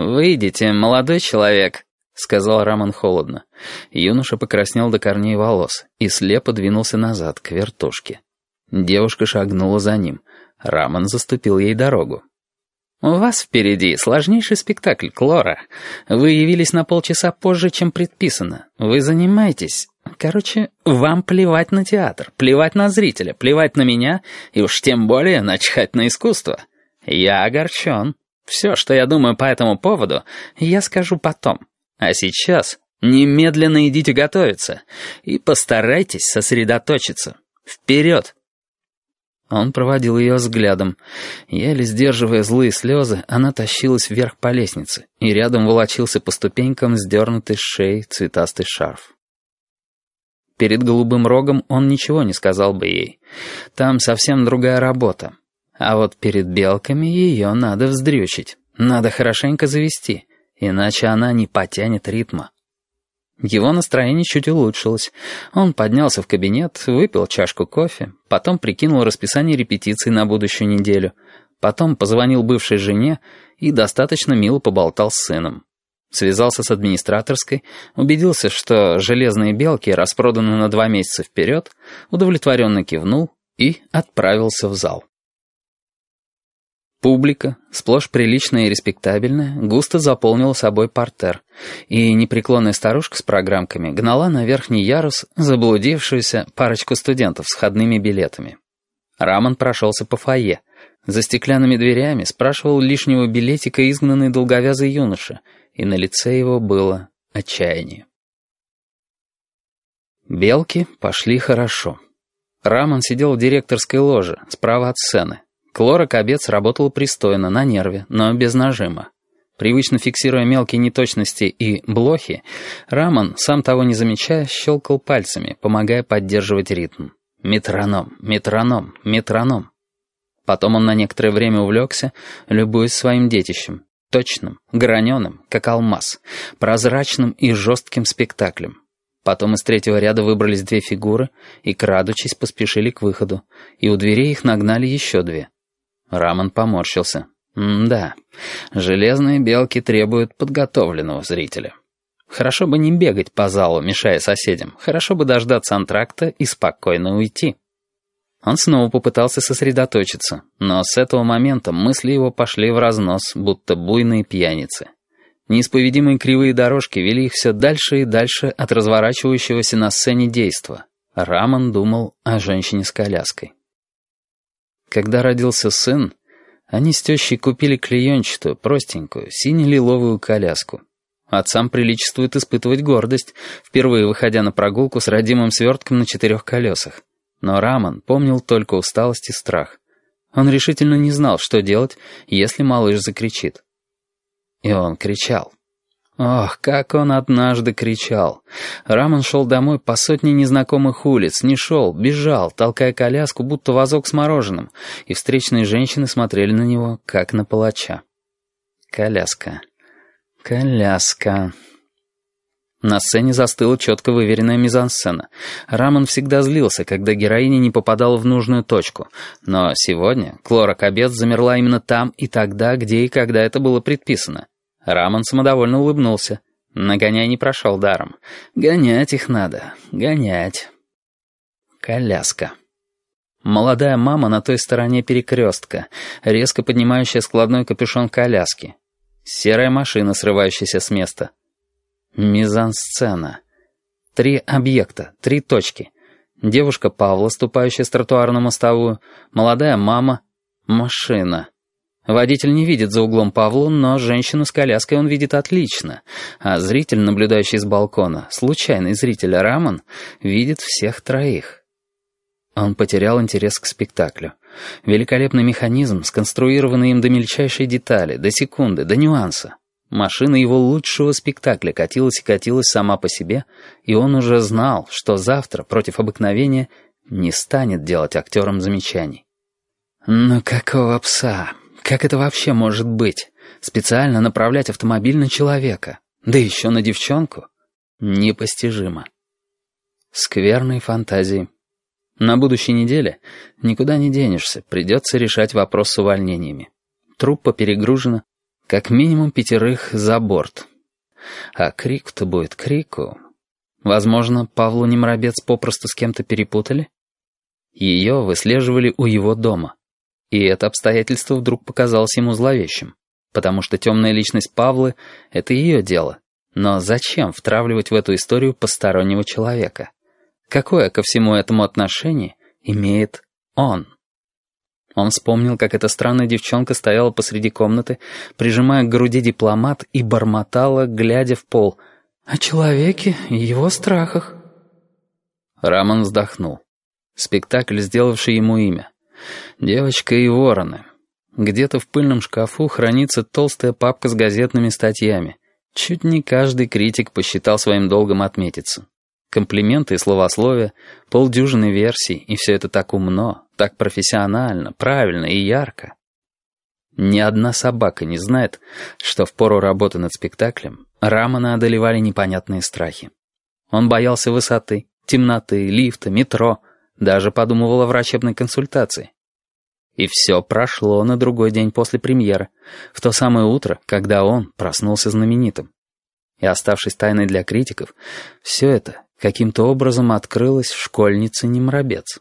«Выйдите, молодой человек», — сказал Рамон холодно. Юноша покраснел до корней волос и слепо двинулся назад, к вертушке. Девушка шагнула за ним. Рамон заступил ей дорогу. «У вас впереди сложнейший спектакль, Клора. Вы явились на полчаса позже, чем предписано. Вы занимаетесь... Короче, вам плевать на театр, плевать на зрителя, плевать на меня и уж тем более начхать на искусство. Я огорчен. Все, что я думаю по этому поводу, я скажу потом. А сейчас немедленно идите готовиться и постарайтесь сосредоточиться. Вперед!» Он проводил ее взглядом. Еле сдерживая злые слезы, она тащилась вверх по лестнице, и рядом волочился по ступенькам сдернутый с шеи цветастый шарф. Перед голубым рогом он ничего не сказал бы ей. Там совсем другая работа. А вот перед белками ее надо вздрючить. Надо хорошенько завести, иначе она не потянет ритма. Его настроение чуть улучшилось. Он поднялся в кабинет, выпил чашку кофе, потом прикинул расписание репетиций на будущую неделю, потом позвонил бывшей жене и достаточно мило поболтал с сыном. Связался с администраторской, убедился, что железные белки распроданы на два месяца вперед, удовлетворенно кивнул и отправился в зал. Публика, сплошь приличная и респектабельная, густо заполнила собой портер, и непреклонная старушка с программками гнала на верхний ярус заблудившуюся парочку студентов с входными билетами. Рамон прошелся по фойе. За стеклянными дверями спрашивал лишнего билетика изгнанный долговязый юноша, и на лице его было отчаяние. Белки пошли хорошо. Рамон сидел в директорской ложе, справа от сцены. Клора Кобец работала пристойно, на нерве, но без нажима. Привычно фиксируя мелкие неточности и блохи, Рамон, сам того не замечая, щелкал пальцами, помогая поддерживать ритм. Метроном, метроном, метроном. Потом он на некоторое время увлекся, любуясь своим детищем. Точным, граненым, как алмаз, прозрачным и жестким спектаклем. Потом из третьего ряда выбрались две фигуры и, крадучись, поспешили к выходу, и у дверей их нагнали еще две — Рамон поморщился. «Да, железные белки требуют подготовленного зрителя. Хорошо бы не бегать по залу, мешая соседям. Хорошо бы дождаться антракта и спокойно уйти». Он снова попытался сосредоточиться, но с этого момента мысли его пошли в разнос, будто буйные пьяницы. Неисповедимые кривые дорожки вели их все дальше и дальше от разворачивающегося на сцене действа. Рамон думал о женщине с коляской. Когда родился сын, они с тещей купили клеенчатую, простенькую, сине-лиловую коляску. Отцам приличествует испытывать гордость, впервые выходя на прогулку с родимым свертком на четырех колесах. Но Рамон помнил только усталость и страх. Он решительно не знал, что делать, если малыш закричит. И он кричал. Ох, как он однажды кричал. Рамон шел домой по сотне незнакомых улиц, не шел, бежал, толкая коляску, будто вазок с мороженым, и встречные женщины смотрели на него, как на палача. Коляска. Коляска. На сцене застыла четко выверенная мизансцена. Рамон всегда злился, когда героиня не попадала в нужную точку. Но сегодня Клора Кобец замерла именно там и тогда, где и когда это было предписано. Рамон самодовольно улыбнулся. Нагоняй не прошел даром. Гонять их надо, гонять. Коляска. Молодая мама на той стороне перекрестка, резко поднимающая складной капюшон коляски. Серая машина, срывающаяся с места. Мизансцена. Три объекта, три точки. Девушка Павла, ступающая с тротуара на мостовую, молодая мама, машина. Водитель не видит за углом Павлу, но женщину с коляской он видит отлично, а зритель, наблюдающий с балкона, случайный зритель Рамон, видит всех троих. Он потерял интерес к спектаклю. Великолепный механизм, сконструированный им до мельчайшей детали, до секунды, до нюанса. Машина его лучшего спектакля катилась и катилась сама по себе, и он уже знал, что завтра, против обыкновения, не станет делать актерам замечаний. «Ну какого пса?» Как это вообще может быть? Специально направлять автомобиль на человека, да еще на девчонку? Непостижимо. Скверные фантазии. На будущей неделе никуда не денешься, придется решать вопрос с увольнениями. Труппа перегружена, Как минимум пятерых за борт. А крик-то будет крику. Возможно, Павлу Немробец попросту с кем-то перепутали? Ее выслеживали у его дома. И это обстоятельство вдруг показалось ему зловещим, потому что темная личность Павлы — это ее дело. Но зачем втравливать в эту историю постороннего человека? Какое ко всему этому отношение имеет он? Он вспомнил, как эта странная девчонка стояла посреди комнаты, прижимая к груди дипломат и бормотала, глядя в пол, о человеке и его страхах. Рамон вздохнул. Спектакль, сделавший ему имя. «Девочка и вороны». Где-то в пыльном шкафу хранится толстая папка с газетными статьями. Чуть не каждый критик посчитал своим долгом отметиться. Комплименты и словословия, полдюжины версий, и все это так умно, так профессионально, правильно и ярко. Ни одна собака не знает, что в пору работы над спектаклем Рамана одолевали непонятные страхи. Он боялся высоты, темноты, лифта, метро, даже подумывал о врачебной консультации. И все прошло на другой день после премьеры, в то самое утро, когда он проснулся знаменитым. И оставшись тайной для критиков, все это каким-то образом открылось в школьнице Немробец.